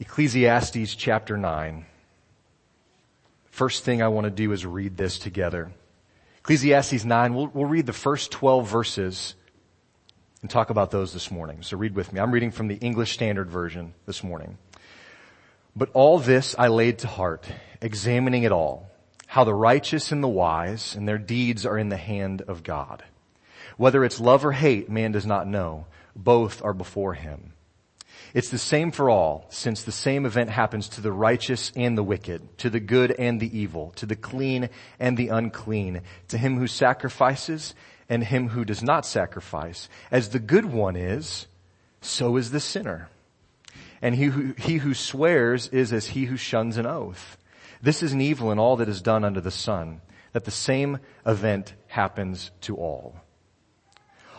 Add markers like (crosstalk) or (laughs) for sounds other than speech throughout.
Ecclesiastes chapter 9. First thing I want to do is read this together. Ecclesiastes 9, we'll, we'll read the first 12 verses and talk about those this morning. So read with me. I'm reading from the English Standard Version this morning. But all this I laid to heart, examining it all, how the righteous and the wise and their deeds are in the hand of God. Whether it's love or hate, man does not know. Both are before him. It's the same for all, since the same event happens to the righteous and the wicked, to the good and the evil, to the clean and the unclean, to him who sacrifices and him who does not sacrifice. As the good one is, so is the sinner. And he who, he who swears is as he who shuns an oath. This is an evil in all that is done under the sun, that the same event happens to all.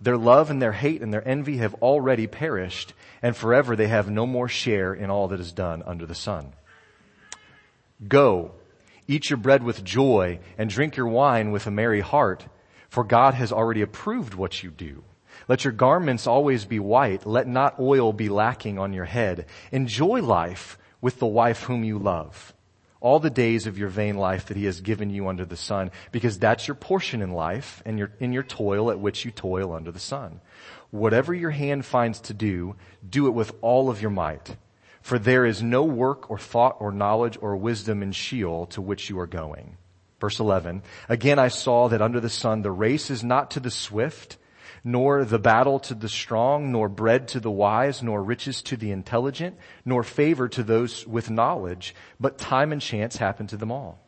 Their love and their hate and their envy have already perished, and forever they have no more share in all that is done under the sun. Go, eat your bread with joy, and drink your wine with a merry heart, for God has already approved what you do. Let your garments always be white. Let not oil be lacking on your head. Enjoy life with the wife whom you love all the days of your vain life that he has given you under the sun, because that's your portion in life and your, in your toil at which you toil under the sun. Whatever your hand finds to do, do it with all of your might. For there is no work or thought or knowledge or wisdom in Sheol to which you are going. Verse 11. Again I saw that under the sun the race is not to the swift, nor the battle to the strong, nor bread to the wise, nor riches to the intelligent, nor favor to those with knowledge, but time and chance happen to them all.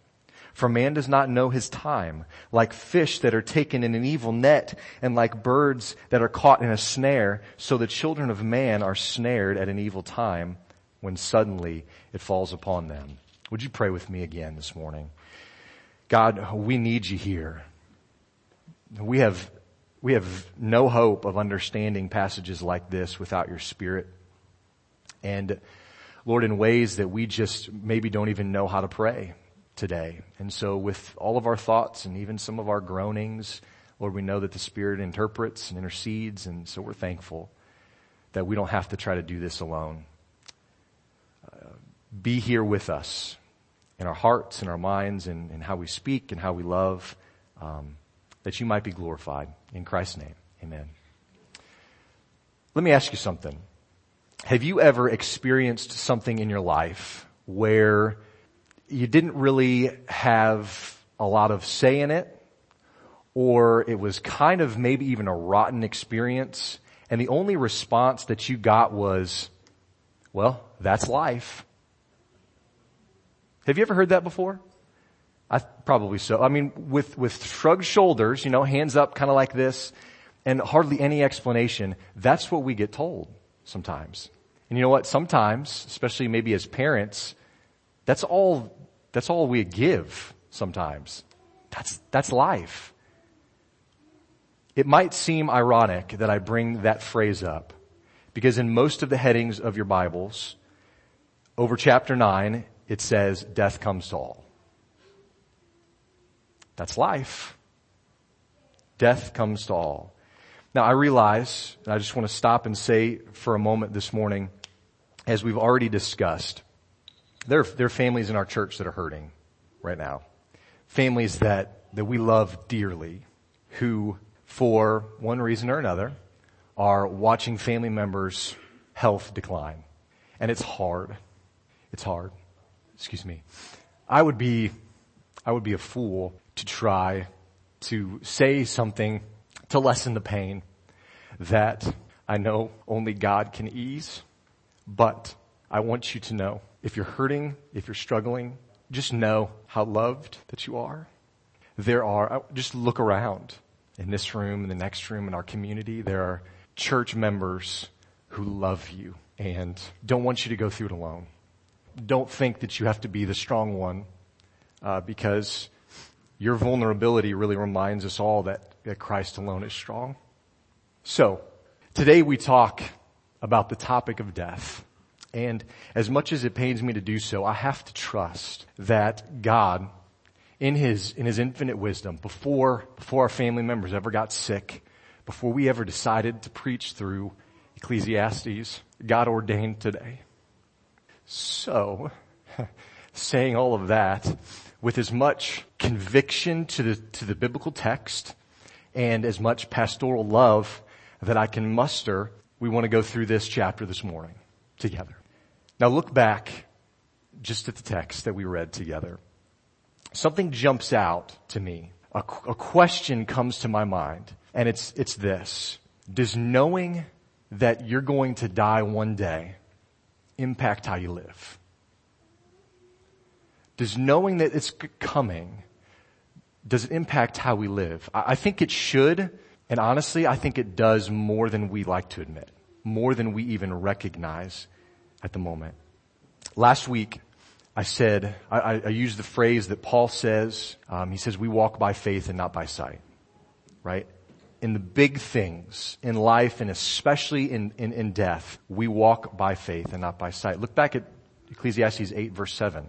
For man does not know his time, like fish that are taken in an evil net, and like birds that are caught in a snare, so the children of man are snared at an evil time, when suddenly it falls upon them. Would you pray with me again this morning? God, we need you here. We have we have no hope of understanding passages like this without your spirit. And Lord, in ways that we just maybe don't even know how to pray today. And so with all of our thoughts and even some of our groanings, Lord, we know that the Spirit interprets and intercedes. And so we're thankful that we don't have to try to do this alone. Uh, be here with us in our hearts and our minds and, and how we speak and how we love. Um, that you might be glorified. In Christ's name, amen. Let me ask you something. Have you ever experienced something in your life where you didn't really have a lot of say in it, or it was kind of maybe even a rotten experience, and the only response that you got was, well, that's life. Have you ever heard that before? I, probably so. I mean, with, with shrugged shoulders, you know, hands up kind of like this, and hardly any explanation, that's what we get told sometimes. And you know what? Sometimes, especially maybe as parents, that's all, that's all we give sometimes. That's, that's life. It might seem ironic that I bring that phrase up because in most of the headings of your Bibles, over chapter 9, it says, death comes to all. That's life. Death comes to all. Now I realize, and I just want to stop and say for a moment this morning, as we've already discussed, there, there are families in our church that are hurting right now. Families that, that we love dearly, who for one reason or another are watching family members' health decline. And it's hard. It's hard. Excuse me. I would be, I would be a fool to try to say something to lessen the pain that I know only God can ease. But I want you to know if you're hurting, if you're struggling, just know how loved that you are. There are, just look around in this room, in the next room, in our community. There are church members who love you and don't want you to go through it alone. Don't think that you have to be the strong one uh, because your vulnerability really reminds us all that, that Christ alone is strong. So, today we talk about the topic of death. And as much as it pains me to do so, I have to trust that God, in His, in His infinite wisdom, before, before our family members ever got sick, before we ever decided to preach through Ecclesiastes, God ordained today. So, (laughs) saying all of that with as much conviction to the, to the biblical text and as much pastoral love that I can muster, we want to go through this chapter this morning together. Now look back just at the text that we read together. Something jumps out to me. A, a question comes to my mind and it's, it's this. Does knowing that you're going to die one day impact how you live? Does knowing that it's coming, does it impact how we live? I think it should, and honestly, I think it does more than we like to admit, more than we even recognize at the moment. Last week, I said, I, I used the phrase that Paul says, um, he says, we walk by faith and not by sight, right? In the big things in life and especially in, in, in death, we walk by faith and not by sight. Look back at Ecclesiastes 8 verse 7.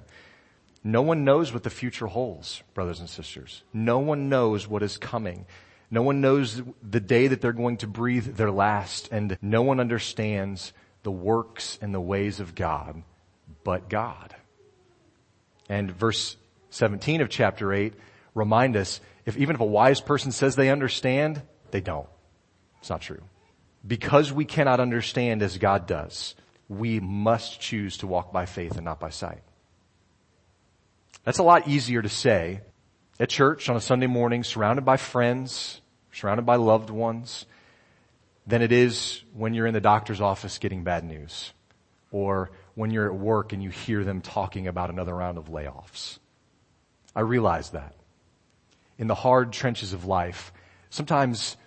No one knows what the future holds, brothers and sisters. No one knows what is coming. No one knows the day that they're going to breathe their last, and no one understands the works and the ways of God but God. And verse 17 of chapter 8 remind us, if even if a wise person says they understand, they don't. It's not true. Because we cannot understand as God does, we must choose to walk by faith and not by sight. That's a lot easier to say at church on a Sunday morning, surrounded by friends, surrounded by loved ones, than it is when you're in the doctor's office getting bad news. Or when you're at work and you hear them talking about another round of layoffs. I realize that. In the hard trenches of life, sometimes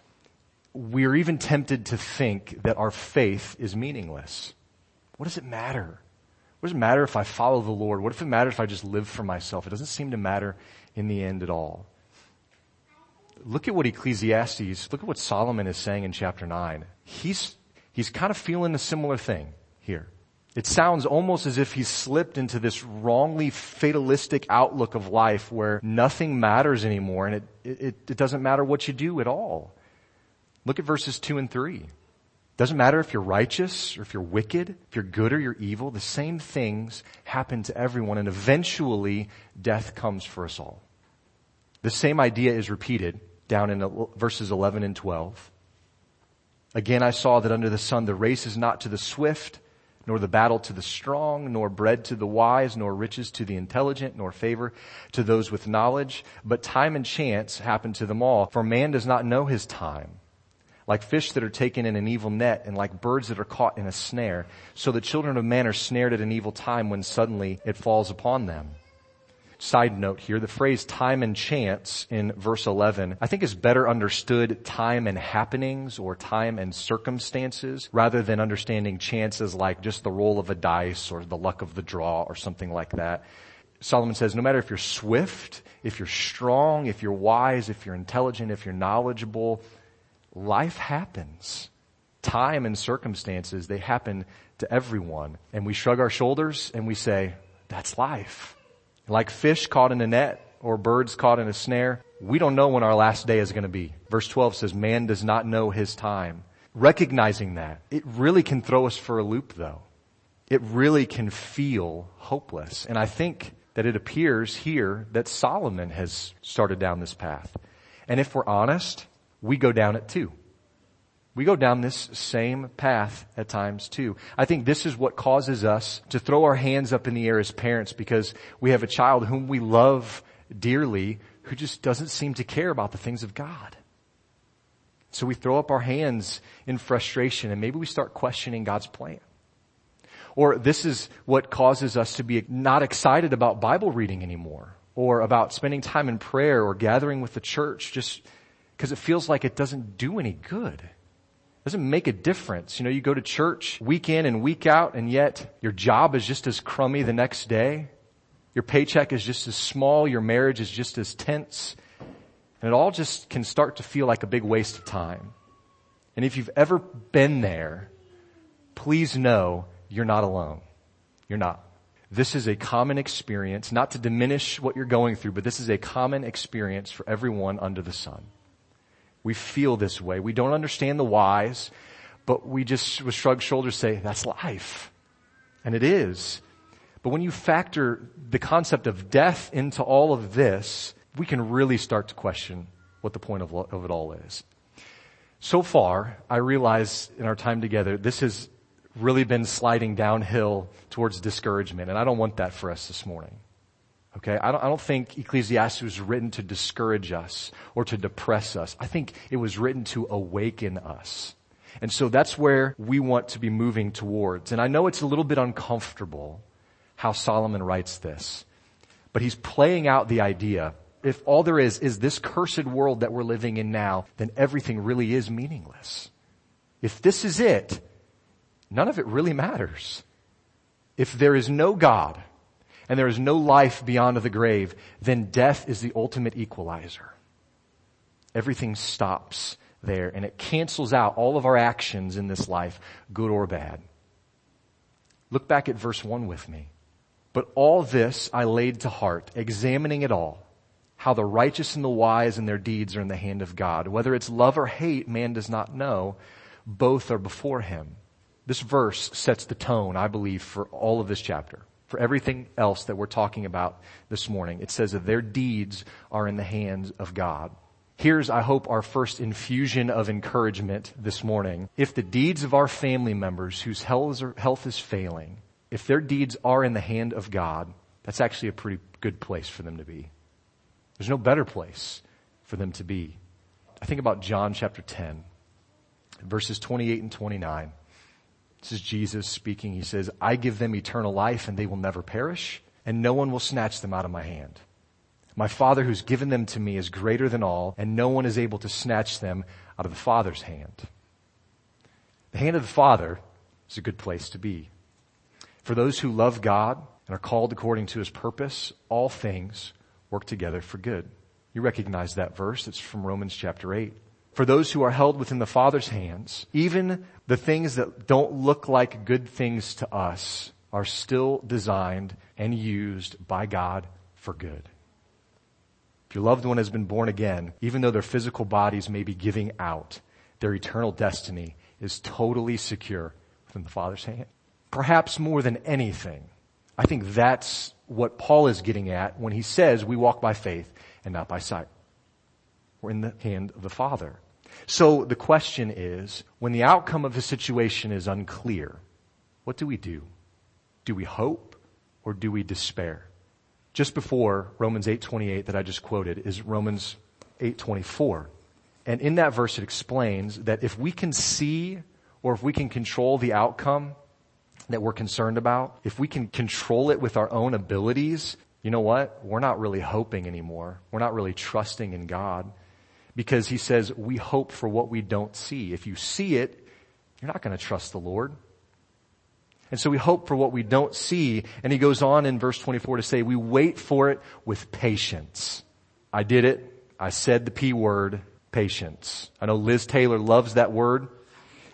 we're even tempted to think that our faith is meaningless. What does it matter? What does it matter if I follow the Lord? What if it matters if I just live for myself? It doesn't seem to matter in the end at all. Look at what Ecclesiastes, look at what Solomon is saying in chapter 9. He's, he's kind of feeling a similar thing here. It sounds almost as if he's slipped into this wrongly fatalistic outlook of life where nothing matters anymore and it, it, it doesn't matter what you do at all. Look at verses 2 and 3. Doesn't matter if you're righteous or if you're wicked, if you're good or you're evil, the same things happen to everyone and eventually death comes for us all. The same idea is repeated down in verses 11 and 12. Again, I saw that under the sun the race is not to the swift, nor the battle to the strong, nor bread to the wise, nor riches to the intelligent, nor favor to those with knowledge, but time and chance happen to them all. For man does not know his time like fish that are taken in an evil net and like birds that are caught in a snare. So the children of man are snared at an evil time when suddenly it falls upon them. Side note here, the phrase time and chance in verse 11, I think is better understood time and happenings or time and circumstances rather than understanding chances like just the roll of a dice or the luck of the draw or something like that. Solomon says, no matter if you're swift, if you're strong, if you're wise, if you're intelligent, if you're knowledgeable, life happens. Time and circumstances, they happen to everyone. And we shrug our shoulders and we say, that's life. Like fish caught in a net or birds caught in a snare, we don't know when our last day is going to be. Verse 12 says, man does not know his time. Recognizing that, it really can throw us for a loop though. It really can feel hopeless. And I think that it appears here that Solomon has started down this path. And if we're honest, we go down it too. We go down this same path at times too. I think this is what causes us to throw our hands up in the air as parents because we have a child whom we love dearly who just doesn't seem to care about the things of God. So we throw up our hands in frustration and maybe we start questioning God's plan. Or this is what causes us to be not excited about Bible reading anymore or about spending time in prayer or gathering with the church just because it feels like it doesn't do any good. It doesn't make a difference. You know, you go to church week in and week out and yet your job is just as crummy the next day. Your paycheck is just as small, your marriage is just as tense, and it all just can start to feel like a big waste of time. And if you've ever been there, please know you're not alone. You're not. This is a common experience, not to diminish what you're going through, but this is a common experience for everyone under the sun. We feel this way. We don't understand the whys, but we just with shrugged shoulders say, that's life. And it is. But when you factor the concept of death into all of this, we can really start to question what the point of, of it all is. So far, I realize in our time together, this has really been sliding downhill towards discouragement, and I don't want that for us this morning. Okay, I don't, I don't think Ecclesiastes was written to discourage us or to depress us. I think it was written to awaken us. And so that's where we want to be moving towards. And I know it's a little bit uncomfortable how Solomon writes this. But he's playing out the idea. If all there is is this cursed world that we're living in now, then everything really is meaningless. If this is it, none of it really matters. If there is no God and there is no life beyond the grave, then death is the ultimate equalizer. Everything stops there and it cancels out all of our actions in this life, good or bad. Look back at verse one with me. But all this I laid to heart, examining it all, how the righteous and the wise and their deeds are in the hand of God. Whether it's love or hate, man does not know. Both are before him. This verse sets the tone, I believe, for all of this chapter. For everything else that we're talking about this morning. It says that their deeds are in the hands of God. Here's, I hope, our first infusion of encouragement this morning. If the deeds of our family members whose health is failing, if their deeds are in the hand of God, that's actually a pretty good place for them to be. There's no better place for them to be. I think about John chapter 10, verses 28 and 29. This is Jesus speaking. He says, I give them eternal life and they will never perish and no one will snatch them out of my hand. My Father who's given them to me is greater than all and no one is able to snatch them out of the Father's hand. The hand of the Father is a good place to be. For those who love God and are called according to his purpose, all things work together for good. You recognize that verse. It's from Romans chapter 8. For those who are held within the Father's hands, even the things that don't look like good things to us are still designed and used by God for good. If your loved one has been born again, even though their physical bodies may be giving out, their eternal destiny is totally secure within the Father's hand perhaps more than anything, I think that's what Paul is getting at when he says we walk by faith and not by sight. We're in the hand of the Father. So the question is, when the outcome of the situation is unclear, what do we do? Do we hope or do we despair? Just before Romans 8:28 that I just quoted is Romans 8:24. And in that verse it explains that if we can see or if we can control the outcome, that we're concerned about, if we can control it with our own abilities, you know what? We're not really hoping anymore. We're not really trusting in God because he says we hope for what we don't see. If you see it, you're not going to trust the Lord. And so we hope for what we don't see. And he goes on in verse 24 to say, we wait for it with patience. I did it. I said the P word, patience. I know Liz Taylor loves that word.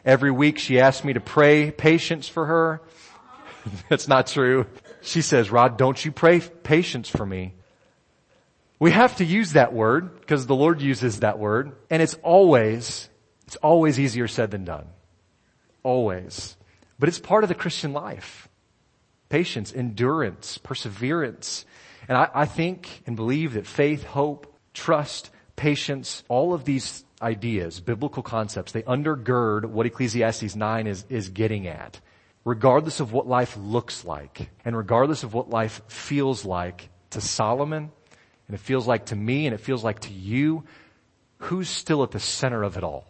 Every week she asks me to pray patience for her. (laughs) That's not true. She says, Rod, don't you pray patience for me. We have to use that word because the Lord uses that word and it's always, it's always easier said than done. Always. But it's part of the Christian life. Patience, endurance, perseverance. And I, I think and believe that faith, hope, trust, patience, all of these ideas, biblical concepts, they undergird what Ecclesiastes 9 is, is getting at. Regardless of what life looks like, and regardless of what life feels like to Solomon, and it feels like to me, and it feels like to you, who's still at the center of it all?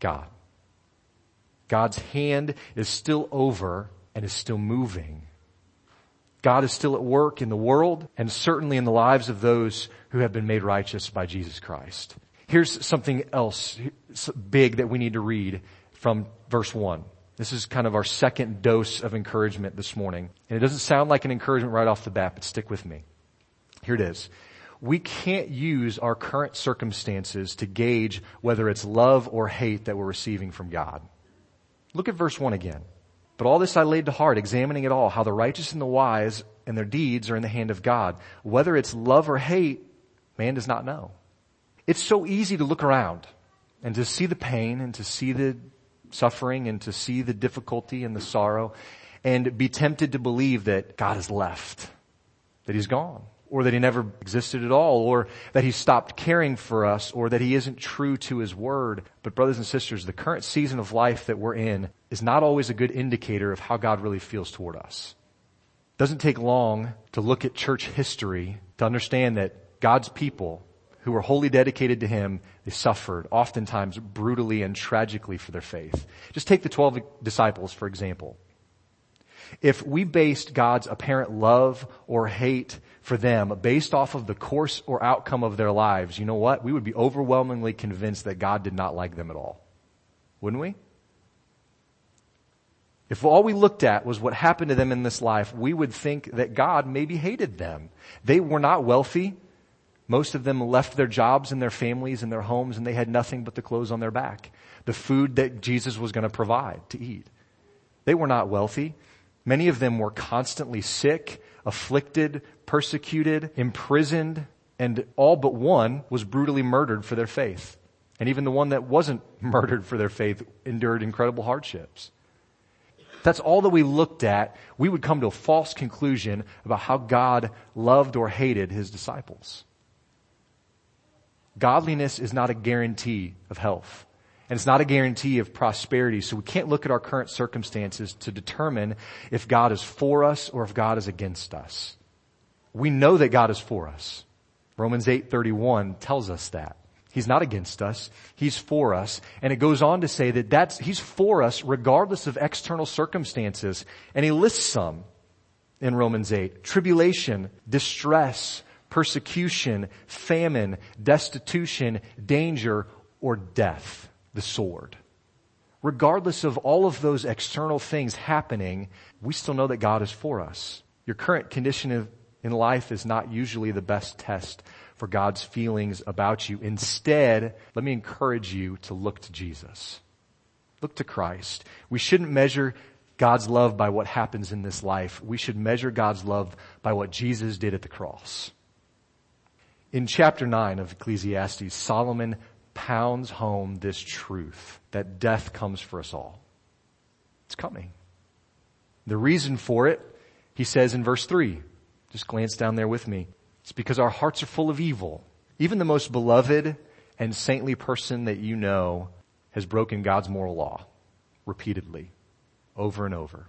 God. God's hand is still over and is still moving. God is still at work in the world and certainly in the lives of those who have been made righteous by Jesus Christ. Here's something else big that we need to read from verse one. This is kind of our second dose of encouragement this morning. And it doesn't sound like an encouragement right off the bat, but stick with me. Here it is. We can't use our current circumstances to gauge whether it's love or hate that we're receiving from God. Look at verse 1 again. But all this I laid to heart, examining it all, how the righteous and the wise and their deeds are in the hand of God. Whether it's love or hate, man does not know. It's so easy to look around and to see the pain and to see the suffering and to see the difficulty and the sorrow and be tempted to believe that God has left, that He's gone, or that He never existed at all, or that He stopped caring for us, or that He isn't true to His Word. But brothers and sisters, the current season of life that we're in is not always a good indicator of how God really feels toward us. It doesn't take long to look at church history to understand that God's people who were wholly dedicated to him, they suffered, oftentimes brutally and tragically for their faith. Just take the 12 disciples, for example. If we based God's apparent love or hate for them based off of the course or outcome of their lives, you know what? We would be overwhelmingly convinced that God did not like them at all. Wouldn't we? If all we looked at was what happened to them in this life, we would think that God maybe hated them. They were not wealthy. Most of them left their jobs and their families and their homes and they had nothing but the clothes on their back. The food that Jesus was going to provide to eat. They were not wealthy. Many of them were constantly sick, afflicted, persecuted, imprisoned, and all but one was brutally murdered for their faith. And even the one that wasn't (laughs) murdered for their faith endured incredible hardships. that's all that we looked at, we would come to a false conclusion about how God loved or hated his disciples. Godliness is not a guarantee of health. And it's not a guarantee of prosperity. So we can't look at our current circumstances to determine if God is for us or if God is against us. We know that God is for us. Romans 8:31 tells us that. He's not against us. He's for us. And it goes on to say that that's, He's for us regardless of external circumstances. And He lists some in Romans 8. Tribulation, distress, persecution, famine, destitution, danger, or death, the sword. Regardless of all of those external things happening, we still know that God is for us. Your current condition in life is not usually the best test for God's feelings about you. Instead, let me encourage you to look to Jesus. Look to Christ. We shouldn't measure God's love by what happens in this life. We should measure God's love by what Jesus did at the cross. In chapter 9 of Ecclesiastes, Solomon pounds home this truth that death comes for us all. It's coming. The reason for it, he says in verse 3, just glance down there with me. It's because our hearts are full of evil. Even the most beloved and saintly person that you know has broken God's moral law repeatedly, over and over.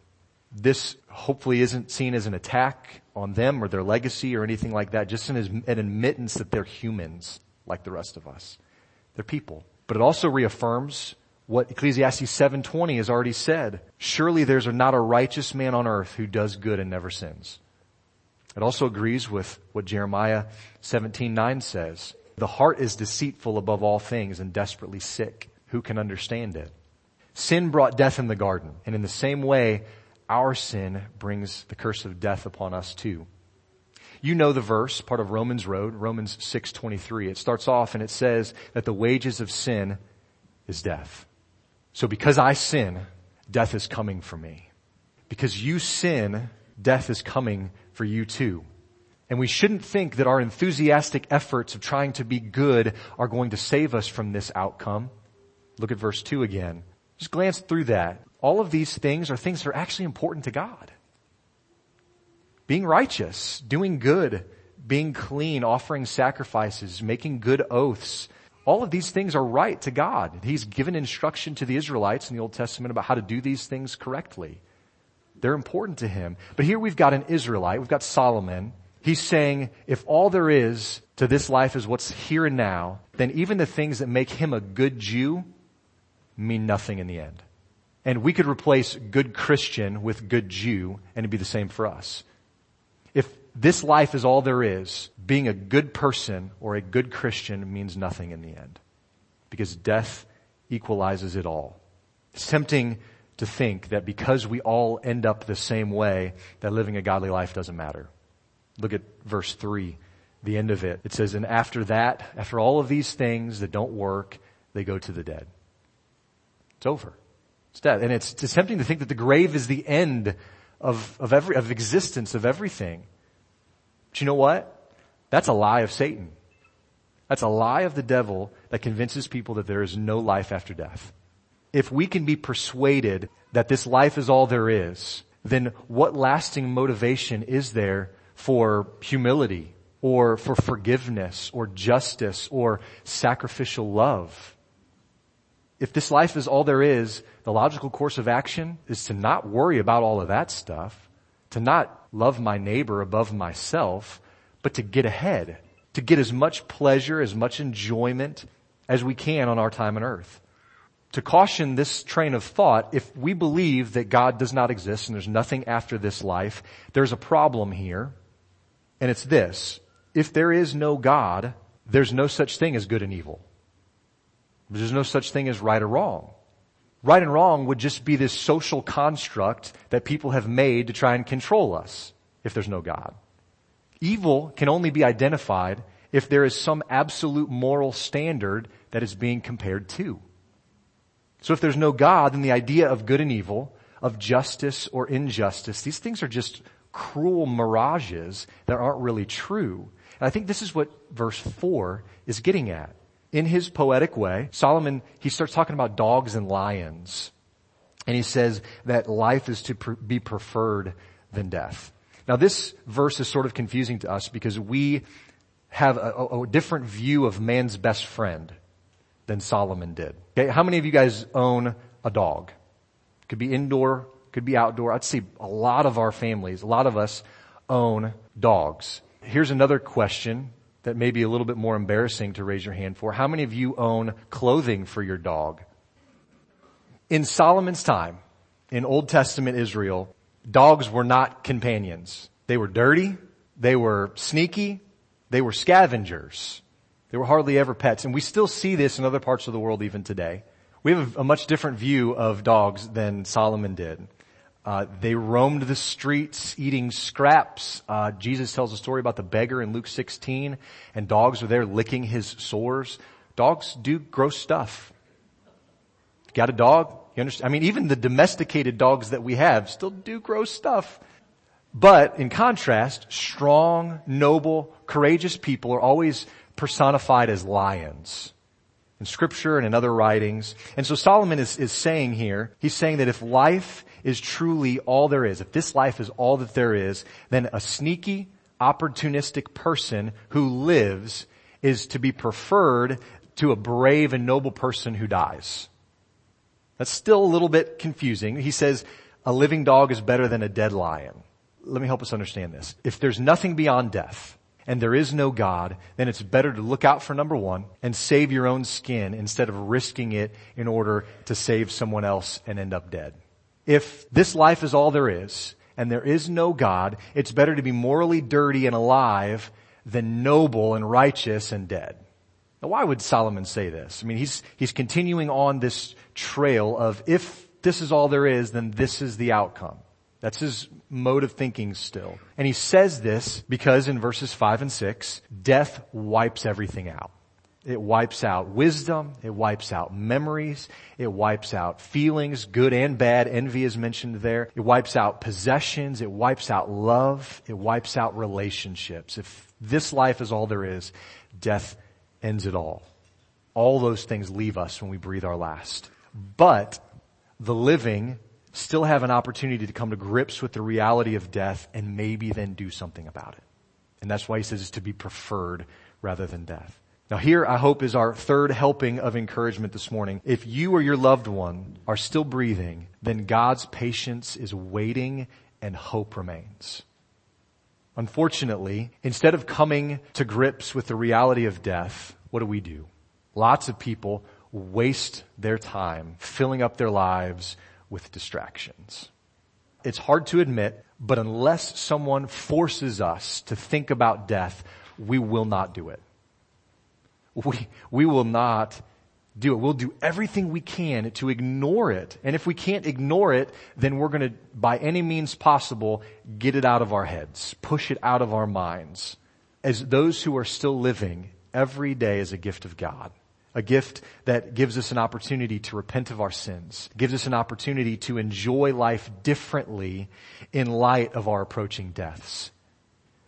This hopefully isn't seen as an attack on them or their legacy or anything like that, just an, an admittance that they're humans like the rest of us. They're people. But it also reaffirms what Ecclesiastes 7:20 has already said. Surely there's not a righteous man on earth who does good and never sins. It also agrees with what Jeremiah 17:9 says. The heart is deceitful above all things and desperately sick. Who can understand it? Sin brought death in the garden, and in the same way, our sin brings the curse of death upon us too. You know the verse, part of Romans Road, Romans 6:23. It starts off and it says that the wages of sin is death. So because I sin, death is coming for me. Because you sin, death is coming for you too. And we shouldn't think that our enthusiastic efforts of trying to be good are going to save us from this outcome. Look at verse 2 again. Just glance through that all of these things are things that are actually important to God. Being righteous, doing good, being clean, offering sacrifices, making good oaths. All of these things are right to God. He's given instruction to the Israelites in the Old Testament about how to do these things correctly. They're important to him. But here we've got an Israelite, we've got Solomon. He's saying, if all there is to this life is what's here and now, then even the things that make him a good Jew mean nothing in the end. And we could replace good Christian with good Jew and it'd be the same for us. If this life is all there is, being a good person or a good Christian means nothing in the end. Because death equalizes it all. It's tempting to think that because we all end up the same way, that living a godly life doesn't matter. Look at verse 3, the end of it. It says, And after that, after all of these things that don't work, they go to the dead. It's over. It's dead. And it's, it's tempting to think that the grave is the end of, of every, of existence, of everything. But you know what? That's a lie of Satan. That's a lie of the devil that convinces people that there is no life after death. If we can be persuaded that this life is all there is, then what lasting motivation is there for humility or for forgiveness or justice or sacrificial love? If this life is all there is, the logical course of action is to not worry about all of that stuff, to not love my neighbor above myself, but to get ahead, to get as much pleasure, as much enjoyment as we can on our time on earth. To caution this train of thought, if we believe that God does not exist and there's nothing after this life, there's a problem here, and it's this. If there is no God, there's no such thing as good and evil. There's no such thing as right or wrong. Right and wrong would just be this social construct that people have made to try and control us if there's no God. Evil can only be identified if there is some absolute moral standard that is being compared to. So if there's no God, then the idea of good and evil, of justice or injustice, these things are just cruel mirages that aren't really true. And I think this is what verse 4 is getting at in his poetic way, Solomon, he starts talking about dogs and lions. And he says that life is to be preferred than death. Now this verse is sort of confusing to us because we have a, a different view of man's best friend than Solomon did. Okay, how many of you guys own a dog? Could be indoor, could be outdoor. I'd say a lot of our families, a lot of us own dogs. Here's another question that may be a little bit more embarrassing to raise your hand for. How many of you own clothing for your dog? In Solomon's time, in Old Testament Israel, dogs were not companions. They were dirty, they were sneaky, they were scavengers. They were hardly ever pets. And we still see this in other parts of the world even today. We have a much different view of dogs than Solomon did. Uh, they roamed the streets eating scraps. Uh, Jesus tells a story about the beggar in Luke 16, and dogs were there licking his sores. Dogs do gross stuff. Got a dog? You understand? I mean, even the domesticated dogs that we have still do gross stuff. But in contrast, strong, noble, courageous people are always personified as lions in scripture and in other writings. And so Solomon is, is saying here, he's saying that if life is truly all there is, if this life is all that there is, then a sneaky, opportunistic person who lives is to be preferred to a brave and noble person who dies. That's still a little bit confusing. He says a living dog is better than a dead lion. Let me help us understand this. If there's nothing beyond death, and there is no God, then it's better to look out for number one and save your own skin instead of risking it in order to save someone else and end up dead. If this life is all there is, and there is no God, it's better to be morally dirty and alive than noble and righteous and dead. Now why would Solomon say this? I mean, he's, he's continuing on this trail of if this is all there is, then this is the outcome. That's his mode of thinking still. And he says this because in verses five and six, death wipes everything out. It wipes out wisdom. It wipes out memories. It wipes out feelings, good and bad. Envy is mentioned there. It wipes out possessions. It wipes out love. It wipes out relationships. If this life is all there is, death ends it all. All those things leave us when we breathe our last. But the living still have an opportunity to come to grips with the reality of death and maybe then do something about it. And that's why he says it's to be preferred rather than death. Now here, I hope, is our third helping of encouragement this morning. If you or your loved one are still breathing, then God's patience is waiting and hope remains. Unfortunately, instead of coming to grips with the reality of death, what do we do? Lots of people waste their time filling up their lives with distractions. It's hard to admit, but unless someone forces us to think about death, we will not do it we, we will not do it. We'll do everything we can to ignore it. And if we can't ignore it, then we're going to, by any means possible, get it out of our heads, push it out of our minds. As those who are still living, every day is a gift of God. A gift that gives us an opportunity to repent of our sins, gives us an opportunity to enjoy life differently in light of our approaching deaths.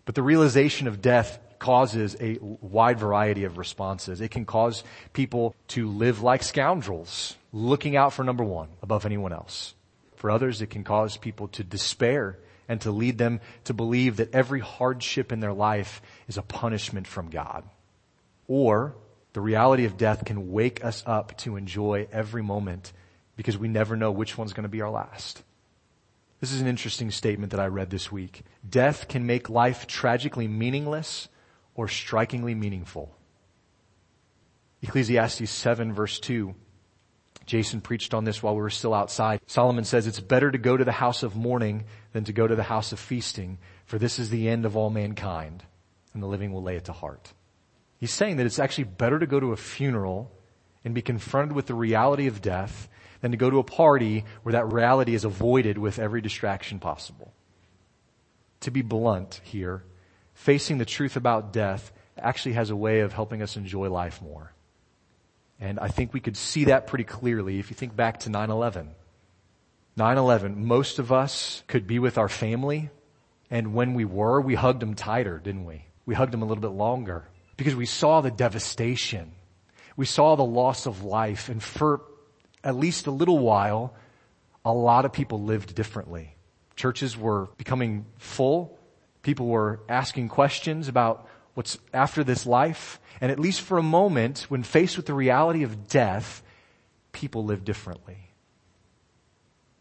But the realization of death causes a wide variety of responses. It can cause people to live like scoundrels, looking out for number one above anyone else. For others, it can cause people to despair and to lead them to believe that every hardship in their life is a punishment from God. Or the reality of death can wake us up to enjoy every moment because we never know which one's going to be our last. This is an interesting statement that I read this week. Death can make life tragically meaningless or strikingly meaningful. Ecclesiastes 7 verse 2. Jason preached on this while we were still outside. Solomon says it's better to go to the house of mourning than to go to the house of feasting, for this is the end of all mankind, and the living will lay it to heart. He's saying that it's actually better to go to a funeral and be confronted with the reality of death than to go to a party where that reality is avoided with every distraction possible. To be blunt here, facing the truth about death actually has a way of helping us enjoy life more. And I think we could see that pretty clearly if you think back to 9-11. 9-11, most of us could be with our family, and when we were, we hugged them tighter, didn't we? We hugged them a little bit longer because we saw the devastation. We saw the loss of life, and for at least a little while, a lot of people lived differently. Churches were becoming full People were asking questions about what's after this life. And at least for a moment, when faced with the reality of death, people live differently.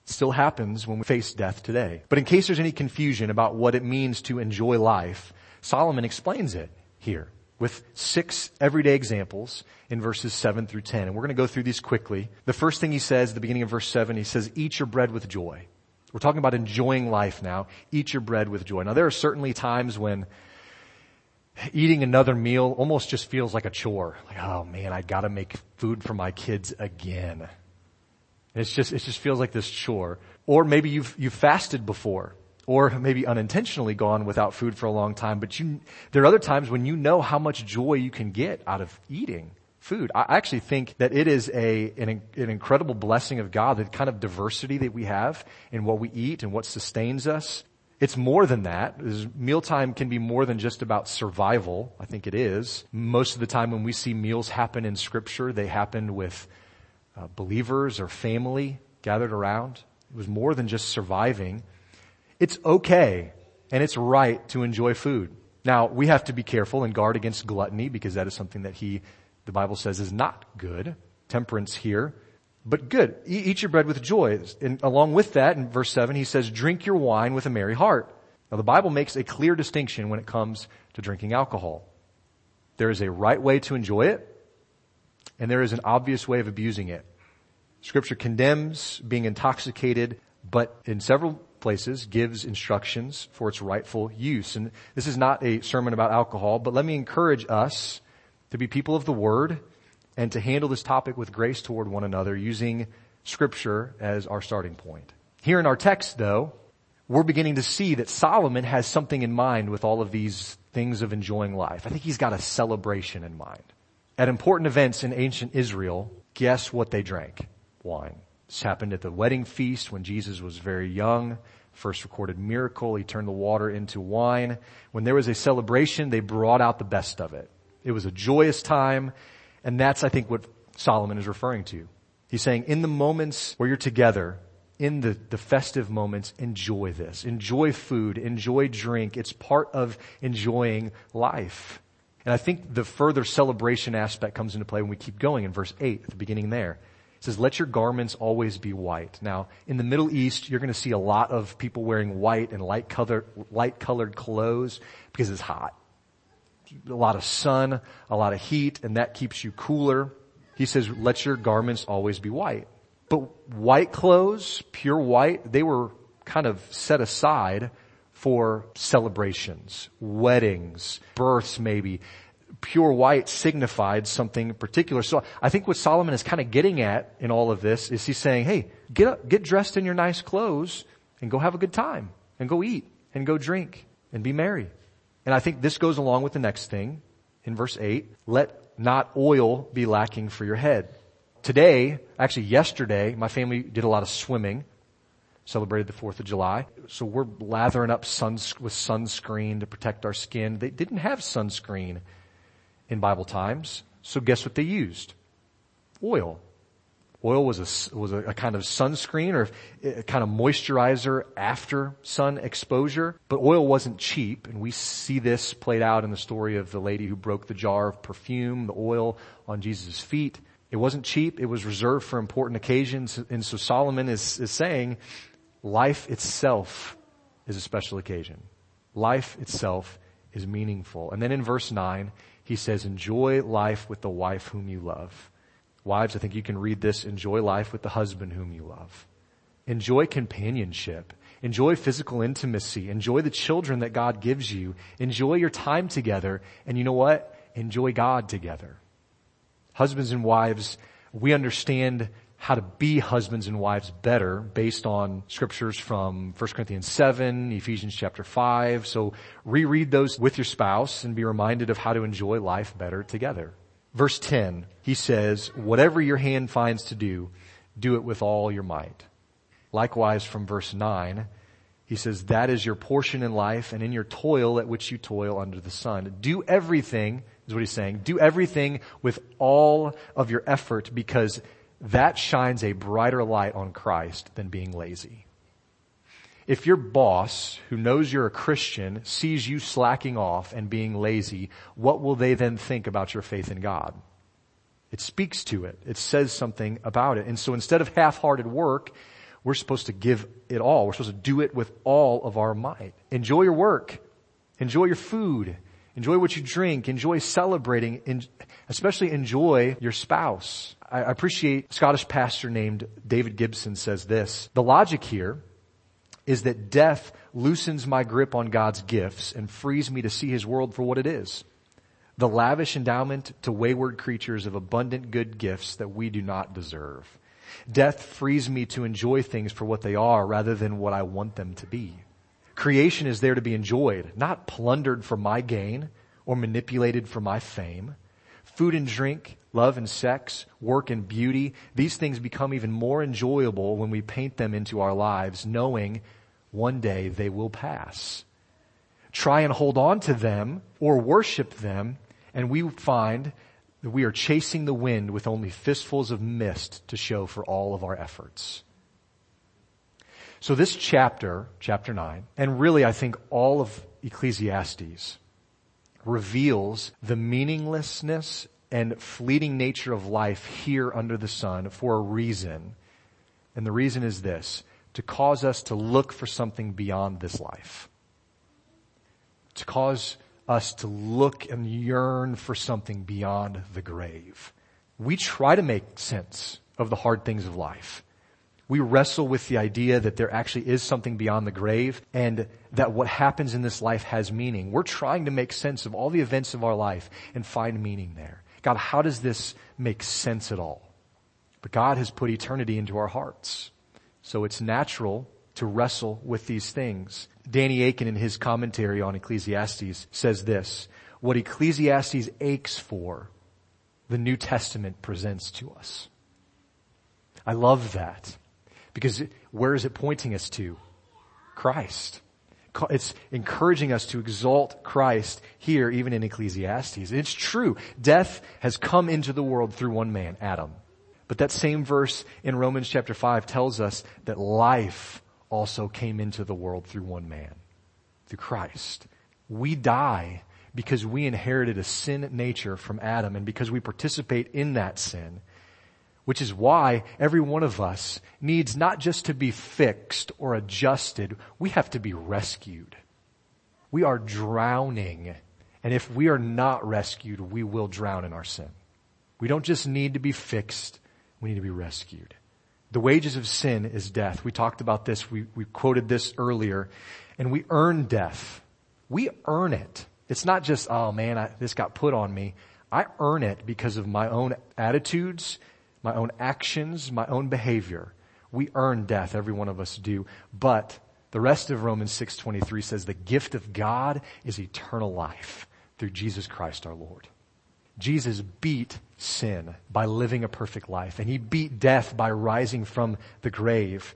It still happens when we face death today. But in case there's any confusion about what it means to enjoy life, Solomon explains it here with six everyday examples in verses 7 through 10. And we're going to go through these quickly. The first thing he says at the beginning of verse 7, he says, eat your bread with joy. We're talking about enjoying life now. Eat your bread with joy. Now there are certainly times when eating another meal almost just feels like a chore. Like, oh man, I gotta make food for my kids again. It's just, it just feels like this chore. Or maybe you've, you've fasted before. Or maybe unintentionally gone without food for a long time, but you, there are other times when you know how much joy you can get out of eating food. I actually think that it is a, an, an, incredible blessing of God, the kind of diversity that we have in what we eat and what sustains us. It's more than that. Mealtime can be more than just about survival. I think it is. Most of the time when we see meals happen in scripture, they happen with uh, believers or family gathered around. It was more than just surviving. It's okay and it's right to enjoy food. Now, we have to be careful and guard against gluttony because that is something that he the Bible says is not good. Temperance here. But good. Eat your bread with joy. And along with that, in verse 7, he says, drink your wine with a merry heart. Now the Bible makes a clear distinction when it comes to drinking alcohol. There is a right way to enjoy it, and there is an obvious way of abusing it. Scripture condemns being intoxicated, but in several places gives instructions for its rightful use. And this is not a sermon about alcohol, but let me encourage us to be people of the word and to handle this topic with grace toward one another using scripture as our starting point. Here in our text though, we're beginning to see that Solomon has something in mind with all of these things of enjoying life. I think he's got a celebration in mind. At important events in ancient Israel, guess what they drank? Wine. This happened at the wedding feast when Jesus was very young. First recorded miracle, he turned the water into wine. When there was a celebration, they brought out the best of it. It was a joyous time. And that's, I think, what Solomon is referring to. He's saying in the moments where you're together, in the, the festive moments, enjoy this. Enjoy food. Enjoy drink. It's part of enjoying life. And I think the further celebration aspect comes into play when we keep going in verse 8 at the beginning there. It says, let your garments always be white. Now, in the Middle East, you're going to see a lot of people wearing white and light colored, light colored clothes because it's hot a lot of sun, a lot of heat, and that keeps you cooler. He says, let your garments always be white. But white clothes, pure white, they were kind of set aside for celebrations, weddings, births maybe. pure white signified something particular. So I think what Solomon is kind of getting at in all of this is he's saying, hey, get up, get dressed in your nice clothes and go have a good time and go eat and go drink and be merry. And I think this goes along with the next thing in verse 8. Let not oil be lacking for your head. Today, actually yesterday, my family did a lot of swimming, celebrated the 4th of July. So we're lathering up suns- with sunscreen to protect our skin. They didn't have sunscreen in Bible times. So guess what they used? Oil. Oil was a, was a, kind of sunscreen or eh, a kind of moisturizer after sun exposure, but oil wasn't cheap, and we see this played out in the story of the lady who broke the jar of perfume, the oil on Jesus' feet. It wasn't cheap, it was reserved for important occasions, and so Solomon is, is saying, life itself is a special occasion. Life itself is meaningful. And then in verse 9, he says, enjoy life with the wife whom you love. Wives, I think you can read this, enjoy life with the husband whom you love. Enjoy companionship. Enjoy physical intimacy. Enjoy the children that God gives you. Enjoy your time together. And you know what? Enjoy God together. Husbands and wives, we understand how to be husbands and wives better based on scriptures from 1 Corinthians 7, Ephesians chapter 5. So reread those with your spouse and be reminded of how to enjoy life better together. Verse 10, he says, whatever your hand finds to do, do it with all your might. Likewise from verse 9, he says, that is your portion in life and in your toil at which you toil under the sun. Do everything, is what he's saying, do everything with all of your effort because that shines a brighter light on Christ than being lazy. If your boss, who knows you're a Christian, sees you slacking off and being lazy, what will they then think about your faith in God? It speaks to it. It says something about it. And so instead of half-hearted work, we're supposed to give it all. We're supposed to do it with all of our might. Enjoy your work. Enjoy your food. Enjoy what you drink. Enjoy celebrating. Especially enjoy your spouse. I appreciate Scottish pastor named David Gibson says this. The logic here is that death loosens my grip on God's gifts and frees me to see his world for what it is. The lavish endowment to wayward creatures of abundant good gifts that we do not deserve. Death frees me to enjoy things for what they are rather than what I want them to be. Creation is there to be enjoyed, not plundered for my gain or manipulated for my fame. Food and drink, love and sex, work and beauty, these things become even more enjoyable when we paint them into our lives knowing one day they will pass. Try and hold on to them or worship them and we find that we are chasing the wind with only fistfuls of mist to show for all of our efforts. So this chapter, chapter 9, and really I think all of Ecclesiastes reveals the meaninglessness and fleeting nature of life here under the sun for a reason. And the reason is this, to cause us to look for something beyond this life. To cause us to look and yearn for something beyond the grave. We try to make sense of the hard things of life. We wrestle with the idea that there actually is something beyond the grave and that what happens in this life has meaning. We're trying to make sense of all the events of our life and find meaning there. God, how does this make sense at all? But God has put eternity into our hearts. So it's natural to wrestle with these things. Danny Akin in his commentary on Ecclesiastes says this, what Ecclesiastes aches for, the New Testament presents to us. I love that because where is it pointing us to? Christ. It's encouraging us to exalt Christ here, even in Ecclesiastes. It's true. Death has come into the world through one man, Adam. But that same verse in Romans chapter 5 tells us that life also came into the world through one man, through Christ. We die because we inherited a sin nature from Adam and because we participate in that sin. Which is why every one of us needs not just to be fixed or adjusted, we have to be rescued. We are drowning. And if we are not rescued, we will drown in our sin. We don't just need to be fixed, we need to be rescued. The wages of sin is death. We talked about this, we, we quoted this earlier, and we earn death. We earn it. It's not just, oh man, I, this got put on me. I earn it because of my own attitudes, my own actions, my own behavior. We earn death, every one of us do. But the rest of Romans 6.23 says the gift of God is eternal life through Jesus Christ our Lord. Jesus beat sin by living a perfect life and he beat death by rising from the grave.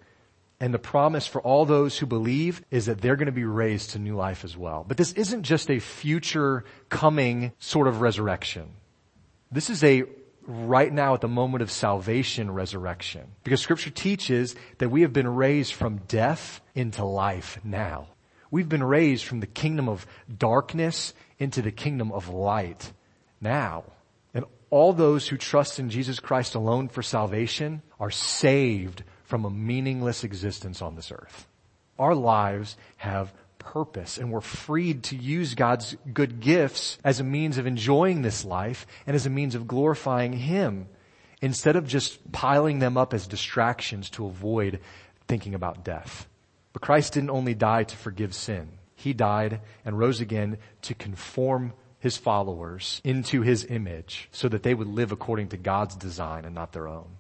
And the promise for all those who believe is that they're going to be raised to new life as well. But this isn't just a future coming sort of resurrection. This is a right now at the moment of salvation resurrection. Because scripture teaches that we have been raised from death into life now. We've been raised from the kingdom of darkness into the kingdom of light now. And all those who trust in Jesus Christ alone for salvation are saved from a meaningless existence on this earth. Our lives have purpose and we're freed to use God's good gifts as a means of enjoying this life and as a means of glorifying Him instead of just piling them up as distractions to avoid thinking about death. But Christ didn't only die to forgive sin. He died and rose again to conform his followers into his image so that they would live according to God's design and not their own.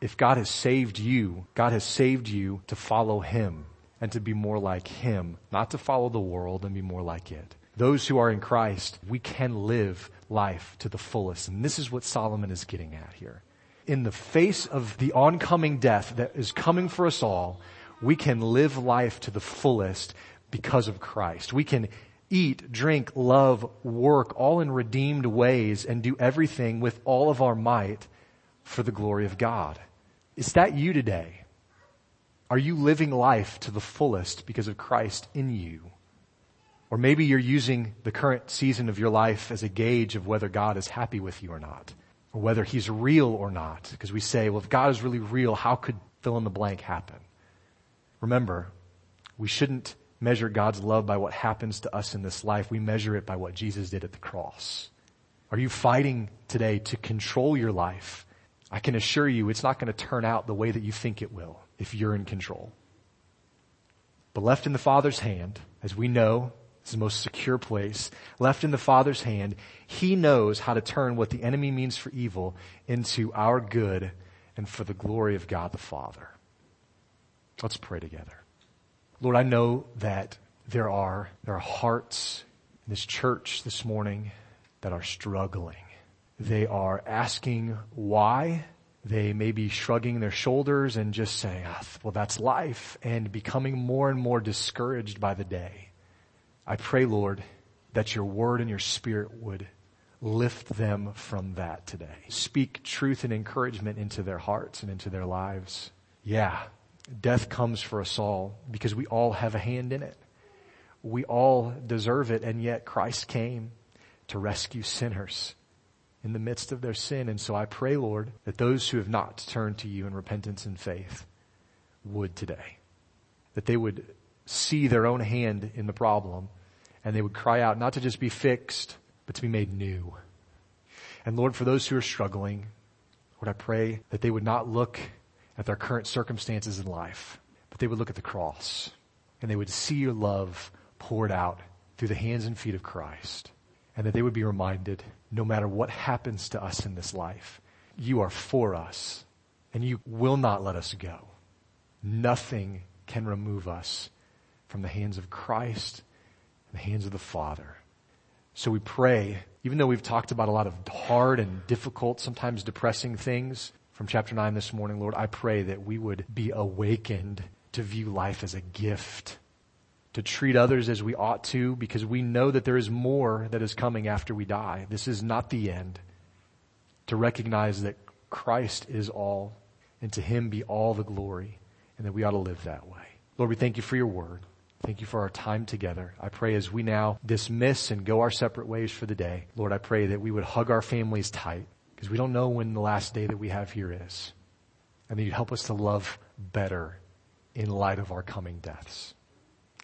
If God has saved you, God has saved you to follow him and to be more like him, not to follow the world and be more like it. Those who are in Christ, we can live life to the fullest. And this is what Solomon is getting at here. In the face of the oncoming death that is coming for us all, we can live life to the fullest because of Christ. We can eat, drink, love, work, all in redeemed ways and do everything with all of our might for the glory of God. Is that you today? Are you living life to the fullest because of Christ in you? Or maybe you're using the current season of your life as a gauge of whether God is happy with you or not, or whether he's real or not. Because we say, well, if God is really real, how could fill in the blank happen? Remember, we shouldn't measure God's love by what happens to us in this life. We measure it by what Jesus did at the cross. Are you fighting today to control your life? I can assure you it's not going to turn out the way that you think it will if you're in control. But left in the Father's hand, as we know, it's the most secure place. Left in the Father's hand, He knows how to turn what the enemy means for evil into our good and for the glory of God the Father. Let's pray together. Lord, I know that there are, there are hearts in this church this morning that are struggling. They are asking why they may be shrugging their shoulders and just saying, oh, well, that's life and becoming more and more discouraged by the day. I pray, Lord, that your word and your spirit would lift them from that today. Speak truth and encouragement into their hearts and into their lives. Yeah, death comes for us all because we all have a hand in it. We all deserve it and yet Christ came to rescue sinners in the midst of their sin. And so I pray, Lord, that those who have not turned to you in repentance and faith would today. That they would see their own hand in the problem and they would cry out not to just be fixed, but to be made new. And Lord, for those who are struggling, Lord, I pray that they would not look at their current circumstances in life, but they would look at the cross and they would see your love poured out through the hands and feet of Christ and that they would be reminded no matter what happens to us in this life, you are for us and you will not let us go. Nothing can remove us from the hands of Christ and the hands of the Father. So we pray, even though we've talked about a lot of hard and difficult, sometimes depressing things from chapter 9 this morning, Lord, I pray that we would be awakened to view life as a gift to treat others as we ought to because we know that there is more that is coming after we die. This is not the end. To recognize that Christ is all and to him be all the glory and that we ought to live that way. Lord, we thank you for your word. Thank you for our time together. I pray as we now dismiss and go our separate ways for the day, Lord, I pray that we would hug our families tight because we don't know when the last day that we have here is. And that you'd help us to love better in light of our coming deaths.